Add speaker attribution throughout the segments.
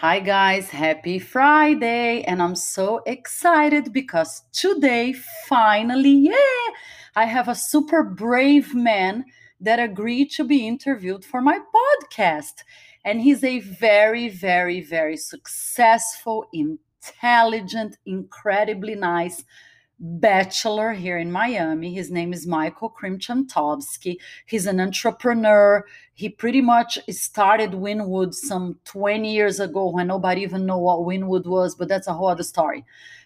Speaker 1: Hi, guys. Happy Friday. And I'm so excited because today, finally, yeah, I have a super brave man that agreed to be interviewed for my podcast. And he's a very, very, very successful, intelligent, incredibly nice bachelor here in Miami. His name is Michael Krymchantowski. He's an entrepreneur. He pretty much started Wynwood some 20 years ago when nobody even knew what Wynwood was, but that's a whole other story.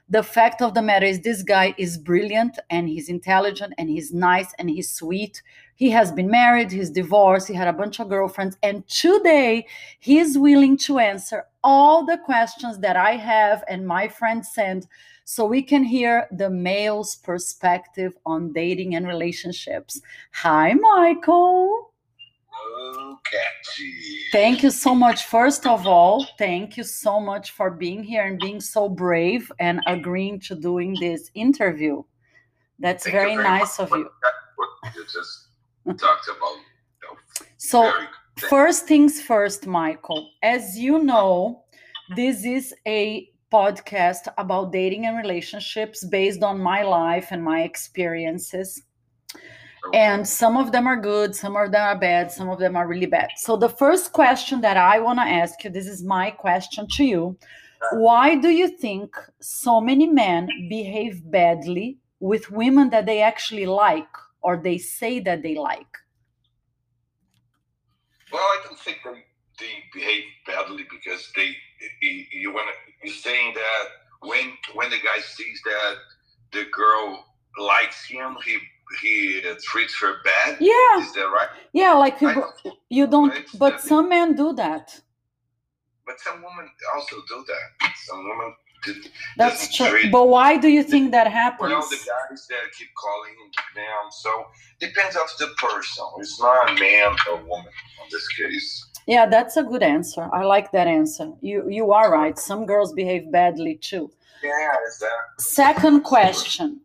Speaker 1: The fact of the matter is this guy is brilliant and he's intelligent and he's nice and he's sweet. He has been married, he's divorced, he had a bunch of girlfriends, and today he's willing to answer all the questions that I have and my friends send so we can hear the male's perspective on dating and relationships. Hi, Michael.
Speaker 2: Oh.
Speaker 1: Thank you so much. First of all, thank you so much for being here and being so brave and agreeing to doing this interview. That's
Speaker 2: Thank
Speaker 1: very nice
Speaker 2: much
Speaker 1: of you.
Speaker 2: you just talked about. you know,
Speaker 1: So,
Speaker 2: very.
Speaker 1: First things first, Michael. As you know, this is a podcast about dating and relationships based on my life and my experiences. And some of them are good, some of them are bad, some of them are really bad. So, the first question that I want to ask you this is my question to you. Why do you think so many men behave badly with women that they actually like or they say that they like?
Speaker 2: Well, I don't think they, behave badly because they you, you want you're saying that when when the guy sees that the girl likes him, he he uh, treats her bad.
Speaker 1: Yeah.
Speaker 2: Is that right?
Speaker 1: Yeah, like you,
Speaker 2: don't
Speaker 1: you don't, but
Speaker 2: that-
Speaker 1: some men do that.
Speaker 2: but some women also do that. Some women do,
Speaker 1: That's true.
Speaker 2: treat-
Speaker 1: But why do you think that happens?
Speaker 2: Well, the guys that keep calling them. So depends of the person. It's not a man or woman in this case.
Speaker 1: Yeah, that's a good answer. I like that answer. You you are right. Some girls behave badly too.
Speaker 2: Yeah, exactly.
Speaker 1: Second question.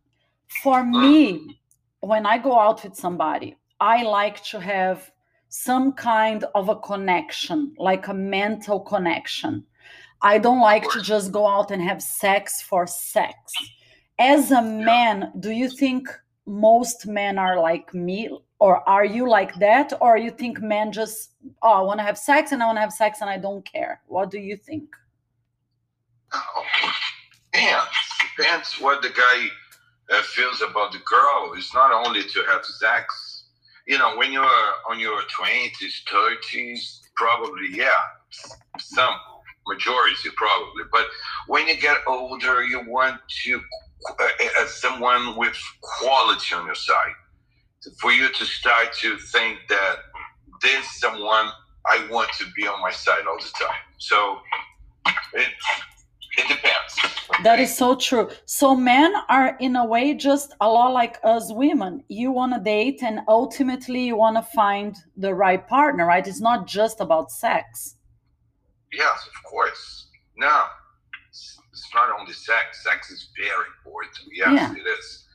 Speaker 1: For me, when I go out with somebody, I like to have some kind of a connection, like a mental connection. I don't like to just go out and have sex for sex. As a man, do you think most men are like me? Or are you like that? Or you think men just, oh, I want to have sex and I want to have sex and I don't care? What do you think?
Speaker 2: Oh, depends what the guy uh, feels about the girl. It's not only to have sex. You know, when you're on your twenties, thirties, probably yeah, some majority probably. But when you get older, you want to uh, uh, someone with quality on your side. For you to start to think that there's someone I want to be on my side all the time. So it it depends.
Speaker 1: That is so true. So men are in a way just a lot like us women. You want to date and ultimately you want to find the right partner, right? It's not just about sex.
Speaker 2: Yes, of course. No, it's, not only sex. Sex is very important. Yes,
Speaker 1: Yeah.
Speaker 2: it is.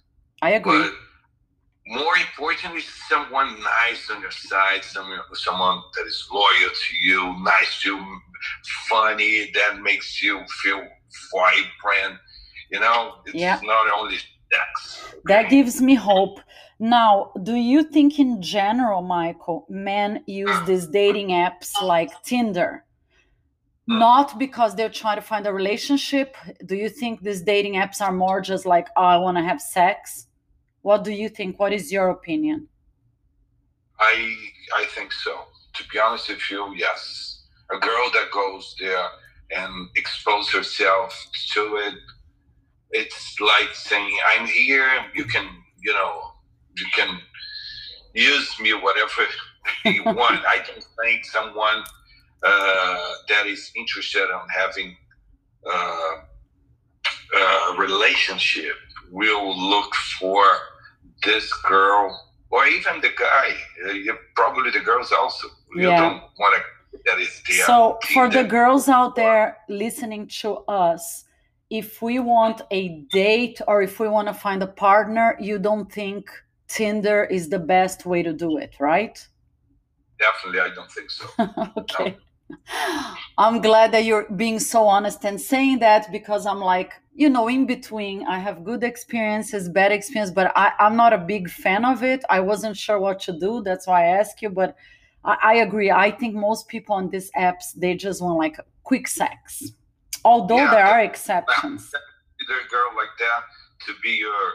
Speaker 1: I agree.
Speaker 2: But more importantly, someone nice on your side, someone, someone that is loyal to you, nice to you, funny, that makes you feel vibrant. You know, it's
Speaker 1: Yeah.
Speaker 2: not only sex.
Speaker 1: That gives me hope. Now, do you think in general, Michael, men use these dating apps like Tinder? Not because they're trying to find a relationship. Do you think these dating apps are more just like, oh, I want to have sex? What do you think? What is your opinion?
Speaker 2: I I think so. To be honest with you, yes. A girl that goes there and expose herself to it, it's like saying, "I'm here. You can, you know, you can use me whatever you want." I don't think someone uh, that is interested in having uh, a relationship will look for this girl or even the guy. Uh, you, probably the girls also. You
Speaker 1: Yeah.
Speaker 2: don't want to. That is the
Speaker 1: So, for the girls out there listening to us, if we want a date or if we want to find a partner, you don't think Tinder is the best way to do it, right?
Speaker 2: Definitely, I don't think so.
Speaker 1: okay. I'm glad that you're being so honest and saying that because I'm like, you know, in between, I have good experiences, bad experience, but I, I'm not a big fan of it. I wasn't sure what to do. That's why I asked you. But I, I agree. I think most people on these apps, they just want like quick sex. Although
Speaker 2: Yeah,
Speaker 1: there are exceptions.
Speaker 2: Either a girl like that to be your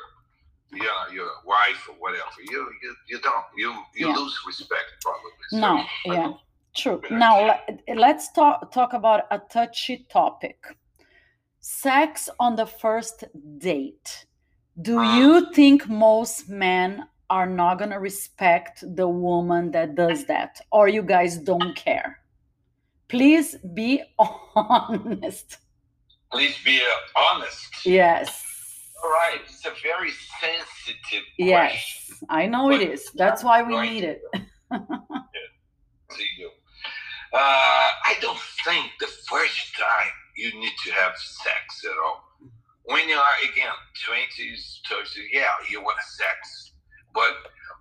Speaker 2: yeah, your wife or whatever. You you, you don't. You you
Speaker 1: Yeah.
Speaker 2: lose respect probably. So,
Speaker 1: No, yeah. True. Now let, let's talk talk about a touchy topic. Sex on the first date. Do
Speaker 2: Ah.
Speaker 1: you think most men are not gonna respect the woman that does that, or you guys don't care? Please be honest.
Speaker 2: Please be uh, honest.
Speaker 1: Yes.
Speaker 2: All right. It's a very sensitive
Speaker 1: Yes.
Speaker 2: question
Speaker 1: I know it
Speaker 2: But
Speaker 1: is. That's why we need it.
Speaker 2: to you. Uh, I don't think the first time you need to have sex at all. When you are again twenties, thirties, yeah, you want sex, but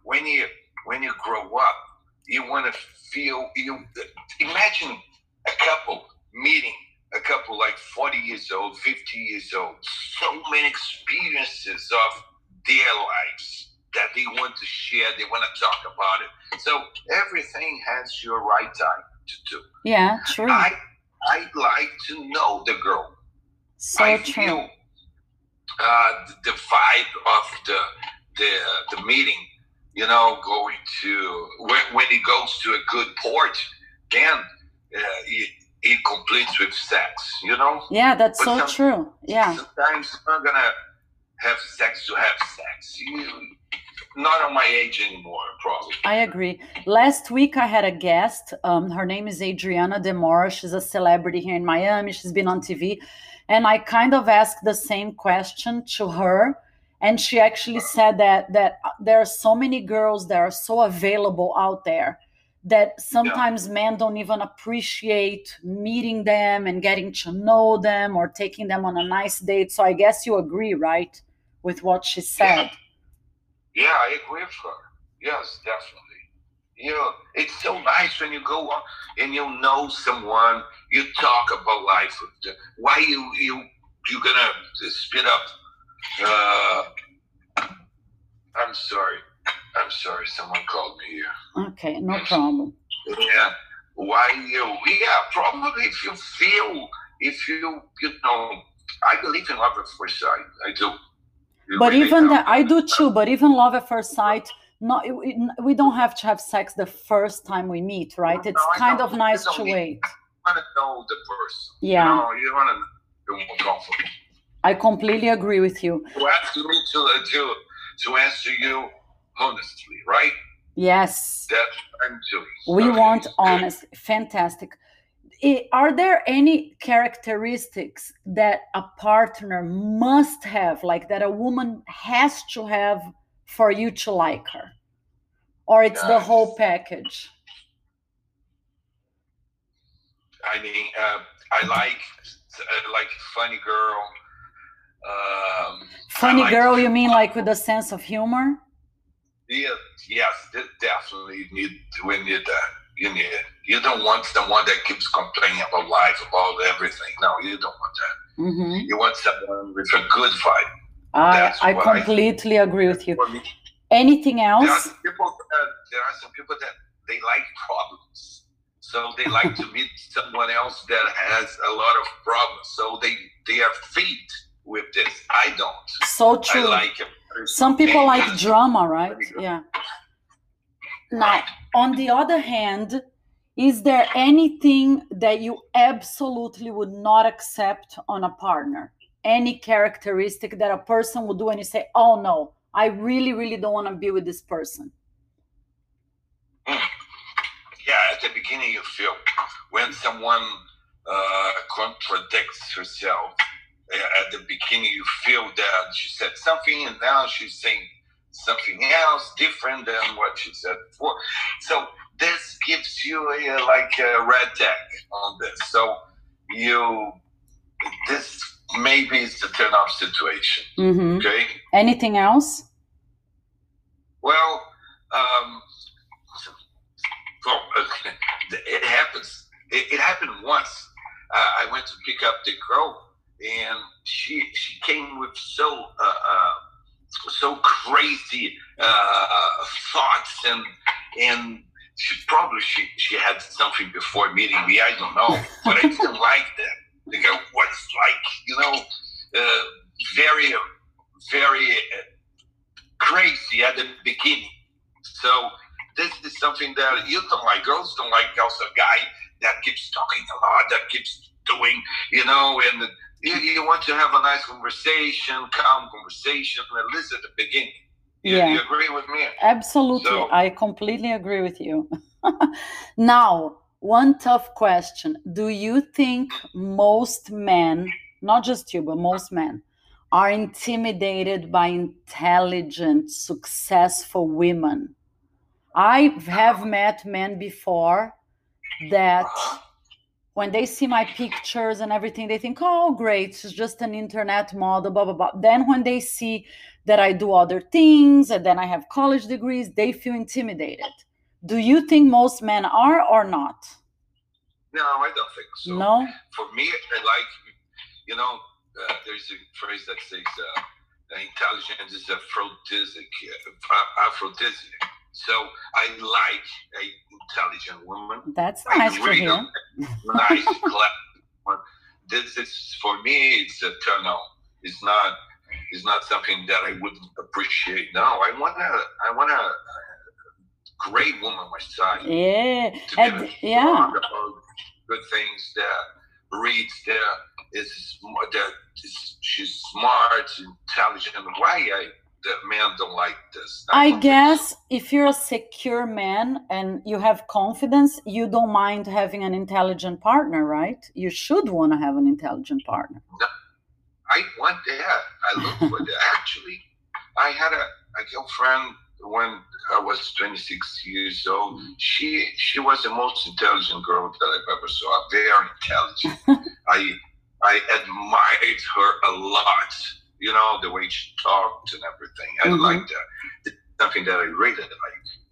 Speaker 2: when you when you grow up, you want to feel. You imagine a couple meeting a couple like 40 years old, 50 years old, so many experiences of their lives that they want to share, they want to talk about it. So everything has your right time to do.
Speaker 1: Yeah, true.
Speaker 2: I I like to know the girl.
Speaker 1: So
Speaker 2: I
Speaker 1: true.
Speaker 2: feel uh, the, the vibe of the the the meeting. You know, going to when, when it goes to a good port, then uh, it, it completes with sex. You know.
Speaker 1: Yeah, that's
Speaker 2: But
Speaker 1: so true. Yeah.
Speaker 2: Sometimes you're not gonna have sex to have sex. You, not on my age anymore, probably.
Speaker 1: I agree. Last week I had a guest. Um, her name is Adriana de Moura. She's a celebrity here in Miami. She's been on TV. And I kind of asked the same question to her. And she actually said that that there are so many girls that are so available out there that sometimes men don't even appreciate meeting them and getting to know them or taking them on a nice date. So I guess you agree, right, with what she said.
Speaker 2: Yeah, I agree with her. Yes, definitely. You know, it's so nice when you go on and you know someone, you talk about life. Why you you you gonna spit up? Uh, I'm sorry. I'm sorry. Someone called me here.
Speaker 1: Okay, no problem.
Speaker 2: Yeah. Why you? Yeah, probably if you feel, if you, you know, I believe in love at first sight. I do.
Speaker 1: But
Speaker 2: really
Speaker 1: even that i do too but even love at first sight not we don't have to have sex the first time we meet right it's
Speaker 2: I
Speaker 1: kind of nice to wait
Speaker 2: want to know the person.
Speaker 1: Yeah.
Speaker 2: You, know, you want to feel more comfortable.
Speaker 1: i completely agree with you
Speaker 2: You ask me to uh, to to answer you honestly, right?
Speaker 1: yes
Speaker 2: That's what I'm doing.
Speaker 1: we
Speaker 2: Okay,
Speaker 1: want honest fantastic I- are there any characteristics that a partner must have like that a woman has to have for you to like her or it's the whole package
Speaker 2: I mean, uh, I like I like funny girl. Um,
Speaker 1: funny
Speaker 2: like-
Speaker 1: girl you mean like with a sense of humor
Speaker 2: yeah, yes, definitely need we need that. You need it. You don't want someone that keeps complaining about life, about everything. No, you don't want that.
Speaker 1: hmm
Speaker 2: You want someone with a good vibe.
Speaker 1: I, I
Speaker 2: what I-
Speaker 1: completely agree with you. Anything
Speaker 2: there are
Speaker 1: else?
Speaker 2: some people that there are some people that they like problems so they like to meet someone else that has a lot of problems so they they are fit with this i don't
Speaker 1: So true.
Speaker 2: i like it
Speaker 1: Some people like drama, right? Yeah. Now, on the other hand, is there anything that you absolutely would not accept on a partner? Any characteristic that a person would do and you say, oh no, I really, really don't want to be with this person?
Speaker 2: yeah at the beginning you feel when someone uh, contradicts herself uh, at the beginning you feel that she said something and now she's saying something else different than what you said before. So this gives you a, like a red tag on this. So you this maybe is the turn off situation
Speaker 1: hmm
Speaker 2: okay?
Speaker 1: Anything else?
Speaker 2: well, um, well, it happens. It, it happened once. Uh, I went to pick up the girl, and she she came with so uh, uh, so crazy uh, thoughts and and she probably she, she had something before meeting me. I don't know, but I didn't like that. The girl was like you know uh, very very uh, crazy at the beginning. So this is something that you don't like. Girls don't like also a guy that keeps talking a lot, that keeps doing, you know, and you, you want to have a nice conversation, calm conversation, at least at the beginning. You, yeah. you agree with me?
Speaker 1: Absolutely. So, I completely agree with you. now, one tough question. Do you think most men, not just you, but most men, are intimidated by intelligent, successful women? I have met men before that. When they see my pictures and everything, they think, oh, great, she's just an internet model, blah, blah, blah. Then when they see that I do other things and then I have college degrees, they feel intimidated. Do you think most men are or not?
Speaker 2: No, I don't think so.
Speaker 1: No?
Speaker 2: For me, I like, you know, uh, there's a phrase that says uh, intelligence is aphrodisiac, uh, aphrodisiac. So I like a intelligent woman.
Speaker 1: That's nice really to hear.
Speaker 2: Nice, clever. This is for me. It's a turn on. It's not. It's not something that I wouldn't appreciate. No, I wanna. I want a, great woman my side.
Speaker 1: Yeah. And, yeah.
Speaker 2: Good things that reads there is that is, she's smart, intelligent. Why I that men don't like this.
Speaker 1: I, I guess so. if you're a secure man and you have confidence, you don't mind having an intelligent partner, right? You should want to have an intelligent partner. No,
Speaker 2: I want that. I look for that. Actually, I had a, a girlfriend when I was 26 years old. Mm-hmm. She she was the most intelligent girl that I've ever saw. Very intelligent. I I admired her a lot you know, the way she talked and everything. I mm-hmm. like that. It's something that I really like.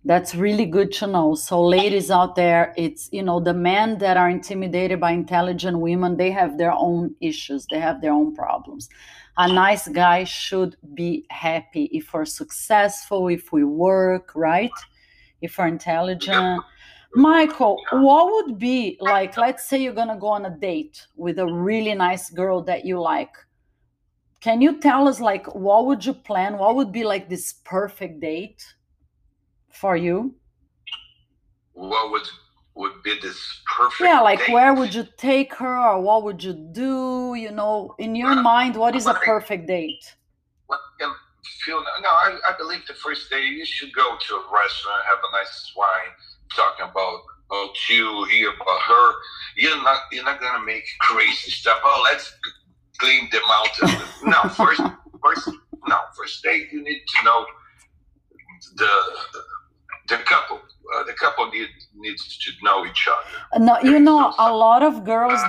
Speaker 1: That's really good to know. So, ladies out there, it's, you know, the men that are intimidated by intelligent women, they have their own issues, they have their own problems. A nice guy should be happy if we're successful, if we work, right? If we're intelligent. Michael, what would be like, let's say you're going to go on a date with a really nice girl that you like can you tell us like what would you plan? What would be like this perfect date for you?
Speaker 2: What would would be this perfect
Speaker 1: yeah like
Speaker 2: date?
Speaker 1: where would you take her or what would you do you know in your uh, mind what is a perfect date
Speaker 2: what feel no I, I believe the first day you should go to a restaurant have a nice wine talking about about you hear about her you're not you're not gonna make crazy stuff oh let's clean the mountain. no, first, first, no, first date you need to know the the couple. Uh, the couple need, needs to know each other.
Speaker 1: No, you know, a lot of girls.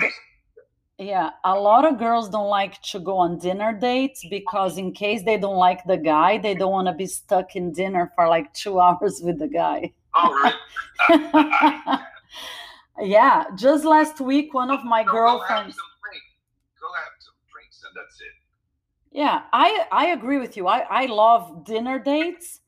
Speaker 1: yeah, a lot of girls don't like to go on dinner dates because in case they don't like the guy, they don't want to be stuck in dinner for like two hours with the guy.
Speaker 2: Oh, really?
Speaker 1: yeah, just last week, one of my girlfriends
Speaker 2: that's it.
Speaker 1: Yeah, I I agree with you. I I love dinner dates,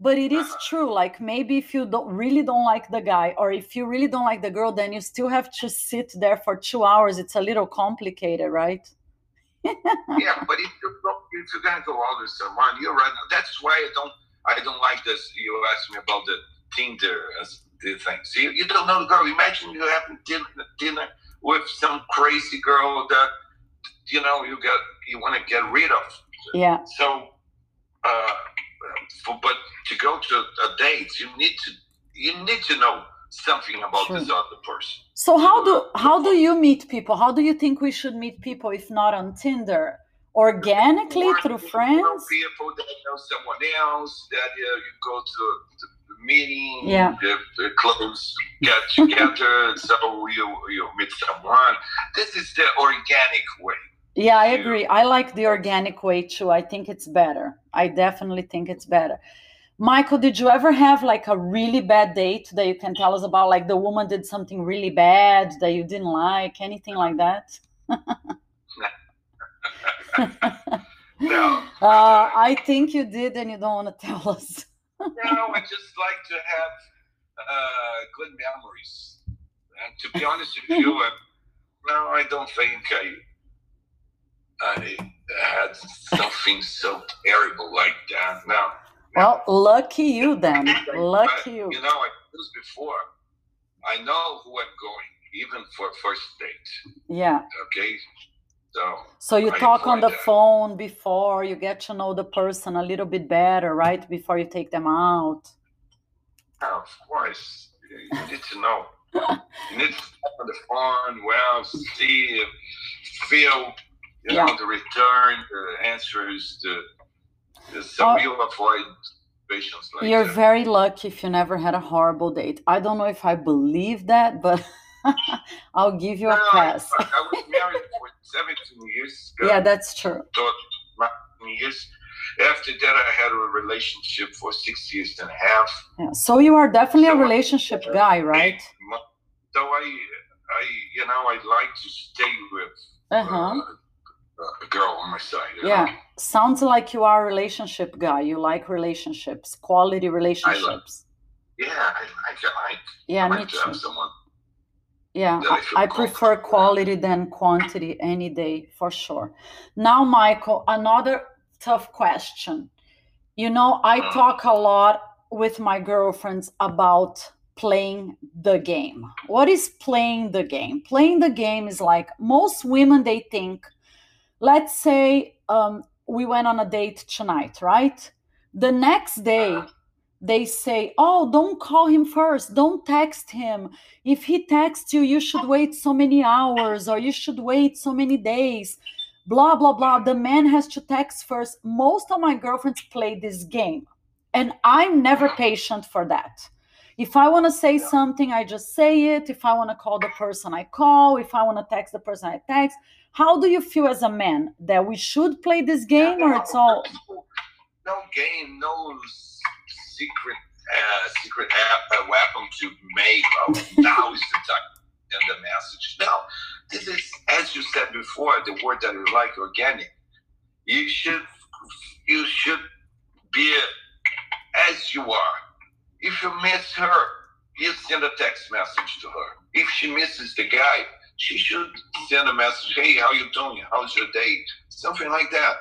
Speaker 1: but it is uh-huh. true. Like maybe if you don't really don't like the guy, or if you really don't like the girl, then you still have to sit there for two hours. It's a little complicated, right?
Speaker 2: yeah, but if you're, if you're gonna go out with someone, you're right. That's why I don't I don't like this. You asked me about the Tinder as the thing. See, you don't know the girl. Imagine you having dinner, dinner with some crazy girl that you know you get you want to get rid of.
Speaker 1: Yeah.
Speaker 2: So, uh, for, but to go to a date, you need to you need to know something about this other person.
Speaker 1: So how do how do you meet people? How do you think we should meet people if not on Tinder? Organically or through friends?
Speaker 2: People that know someone else that uh, you go to the meeting,
Speaker 1: yeah,
Speaker 2: the, the close get together, so you you meet someone. This is the organic way.
Speaker 1: Yeah, I agree. I like the organic way too. I think it's better. I definitely think it's better. Michael, did you ever have like a really bad date that you can tell us about? Like the woman did something really bad that you didn't like, anything like that?
Speaker 2: no.
Speaker 1: Uh, I think you did, and you don't want to tell us.
Speaker 2: no, I just like to have uh, good memories. And to be honest with you, uh, no, I don't think I I had something so terrible like that. No.
Speaker 1: Well, lucky you then. Lucky you.
Speaker 2: You know, I used before. I know who I'm going, even for first date.
Speaker 1: Yeah.
Speaker 2: Okay, so
Speaker 1: So you
Speaker 2: I
Speaker 1: talk on the
Speaker 2: that.
Speaker 1: phone before you get to know the person a little bit better, right? Before you take them out.
Speaker 2: yeah, of course you you need to know. You need to talk on the phone, well, see, feel, you know,
Speaker 1: Yeah.
Speaker 2: the return, the answers, the, the so
Speaker 1: Oh.
Speaker 2: you avoid situations like
Speaker 1: You're
Speaker 2: that.
Speaker 1: very lucky if you never had a horrible date. I don't know if I believe that, but I'll give you a
Speaker 2: No, I,
Speaker 1: pass.
Speaker 2: I was married for 17 years. got
Speaker 1: Yeah, that's true.
Speaker 2: years. After that, I had a relationship for six years and a half.
Speaker 1: Yeah. So you are definitely a
Speaker 2: So,
Speaker 1: relationship guy, right?
Speaker 2: So I, I, you know, I like to stay with
Speaker 1: Uh-huh.
Speaker 2: uh, a girl on my side.
Speaker 1: Yeah.
Speaker 2: know.
Speaker 1: Sounds like you are a relationship guy. You like relationships, quality relationships.
Speaker 2: Yeah, I like I like.
Speaker 1: Yeah,
Speaker 2: I
Speaker 1: me
Speaker 2: like to
Speaker 1: too.
Speaker 2: have someone.
Speaker 1: Yeah,
Speaker 2: I
Speaker 1: I prefer quality than quantity any day for sure. Now, Michael, another tough question. You know, I
Speaker 2: Mm.
Speaker 1: talk a lot with my girlfriends about playing the game. What is playing the game? Playing the game is like most women, they think, let's say um, we went on a date tonight, right? The next day, they say, oh, don't call him first, don't text him if he texts you, you should wait so many hours or you should wait so many days. Blah, blah, blah. The man has to text first. Most of my girlfriends play this game, and I'm never patient for that. If I want to say something, I just say it. If I want to call the person, I call. If I want to text the person, I text. How do you feel as a man that we should play this game or it's all
Speaker 2: no game, no secret, uh, secret app, uh, weapon to make. Oh, now is the time send the message. No, this is as you said before, the word that you like, organic. You should, you should be as you are. If you miss her, you send a text message to her. If she misses the guy, she should send a message. Hey, how you doing? How's your day? Something like that.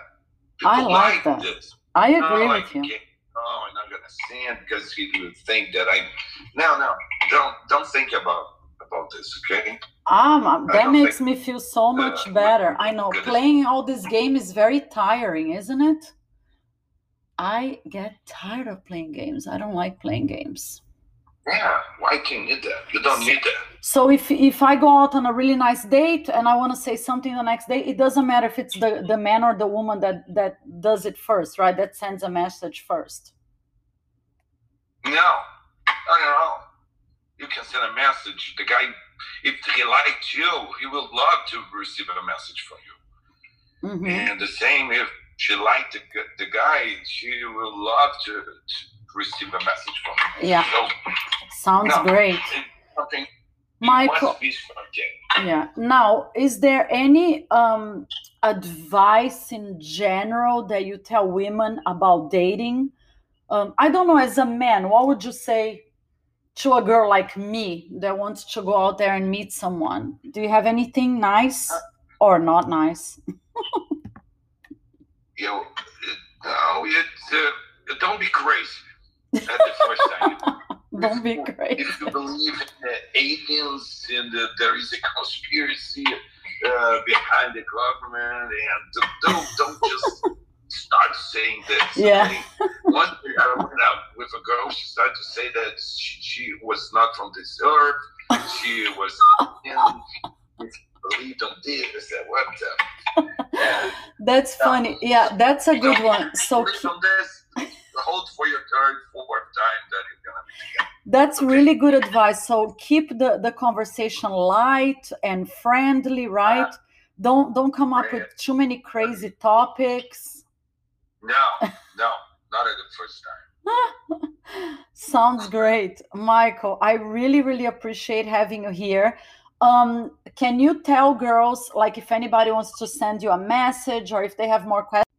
Speaker 1: I like that.
Speaker 2: this.
Speaker 1: I agree
Speaker 2: I
Speaker 1: with you.
Speaker 2: can't- Oh, I'm not gonna send because he would think that I. No, no, don't don't think about about this, okay?
Speaker 1: Um, that makes
Speaker 2: think,
Speaker 1: me feel so much
Speaker 2: uh,
Speaker 1: better. I know
Speaker 2: good-
Speaker 1: playing all this game is very tiring, isn't it? I get tired of playing games. I don't like playing games.
Speaker 2: Yeah, why can you need that? You don't need that.
Speaker 1: So if if I go out on a really nice date and I want to say something the next day, it doesn't matter if it's the the man or the woman that that does it first, right? That sends a message first.
Speaker 2: No, no, no, no. You can send a message. The guy, if he liked you, he will love to receive a message from you.
Speaker 1: Mhm.
Speaker 2: And the same if she liked the, the guy, she will love to, to receive a message from you.
Speaker 1: Yeah.
Speaker 2: So
Speaker 1: Sounds
Speaker 2: No.
Speaker 1: great.
Speaker 2: something
Speaker 1: Michael,
Speaker 2: must be something.
Speaker 1: Yeah. Now, is there any um, advice in general that you tell women about dating? Um, I don't know, as a man, what would you say to a girl like me that wants to go out there and meet someone? Do you have anything nice or not nice?
Speaker 2: You know, it, no, it's, uh, don't be crazy at the first time.
Speaker 1: Don't be crazy.
Speaker 2: if you believe in the aliens and uh, there is a conspiracy uh, behind the government, and don't don't just start saying this.
Speaker 1: Yeah.
Speaker 2: Once I went out with a girl, she started to say that she, she was not from this earth. She was believed on this and what the.
Speaker 1: That's funny. Yeah, that's a good one. So
Speaker 2: on this. Hold for your third, fourth time that you're gonna be together.
Speaker 1: That's really good advice. So keep the, the conversation light and friendly, right? Don't don't come up with too many crazy topics.
Speaker 2: No, no, not at the first time.
Speaker 1: Sounds great. Michael, I really, really appreciate having you here. Um, can you tell girls, like, if anybody wants to send you a message or if they have more questions?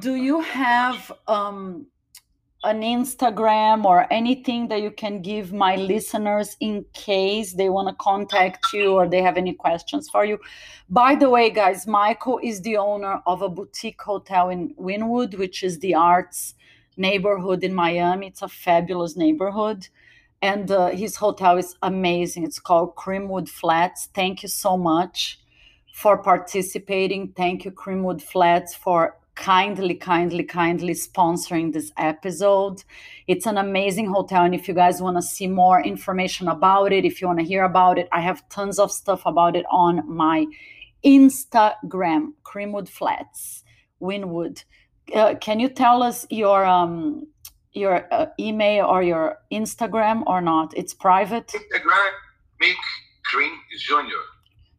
Speaker 1: Do you have um, an Instagram or anything that you can give my listeners in case they want to contact you or they have any questions for you? By the way, guys, Michael is the owner of a boutique hotel in Wynwood, which is the arts neighborhood in Miami. It's a fabulous neighborhood. And uh, his hotel is amazing. It's called Creamwood Flats. Thank you so much for participating. Thank you, Creamwood Flats, for kindly, kindly, kindly sponsoring this episode. It's an amazing hotel. And if you guys want to see more information about it, if you want to hear about it, I have tons of stuff about it on my Instagram, Creamwood Flats, Wynwood. Uh, can you tell us your um, your uh, email or your Instagram or not? It's private.
Speaker 2: Instagram, Mick Cream Junior.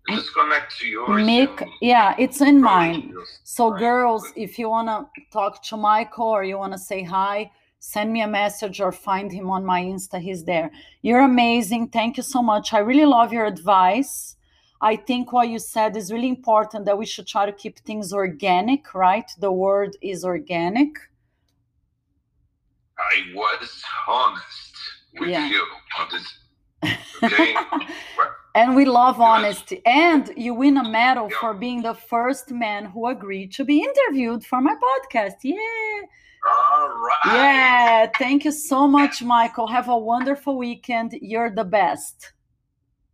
Speaker 2: Just connect to yours. And-
Speaker 1: yeah, it's in mine. So,
Speaker 2: Right.
Speaker 1: girls, if you want to talk to Michael or you want to say hi, send me a message or find him on my Insta. He's there. You're amazing. Thank you so much. I really love your advice. I think what you said is really important that we should try to keep things organic, right? The word is organic.
Speaker 2: I was honest with
Speaker 1: Yeah.
Speaker 2: you on this.
Speaker 1: And we love
Speaker 2: Yes.
Speaker 1: honesty. And you win a medal
Speaker 2: Yeah.
Speaker 1: for being the first man who agreed to be interviewed for my podcast. Yeah.
Speaker 2: All right.
Speaker 1: Yeah. Thank you so much, Michael. Have a wonderful weekend. You're the best.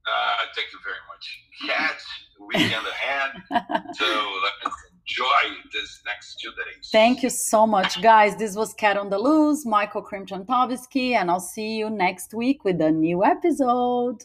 Speaker 2: Uh, thank you very much. Cat, weekend ahead. so enjoy this next two days.
Speaker 1: Thank you so much, guys. This was Cat on the Loose, Michael Krymchantowski, and I'll see you next week with a new episode.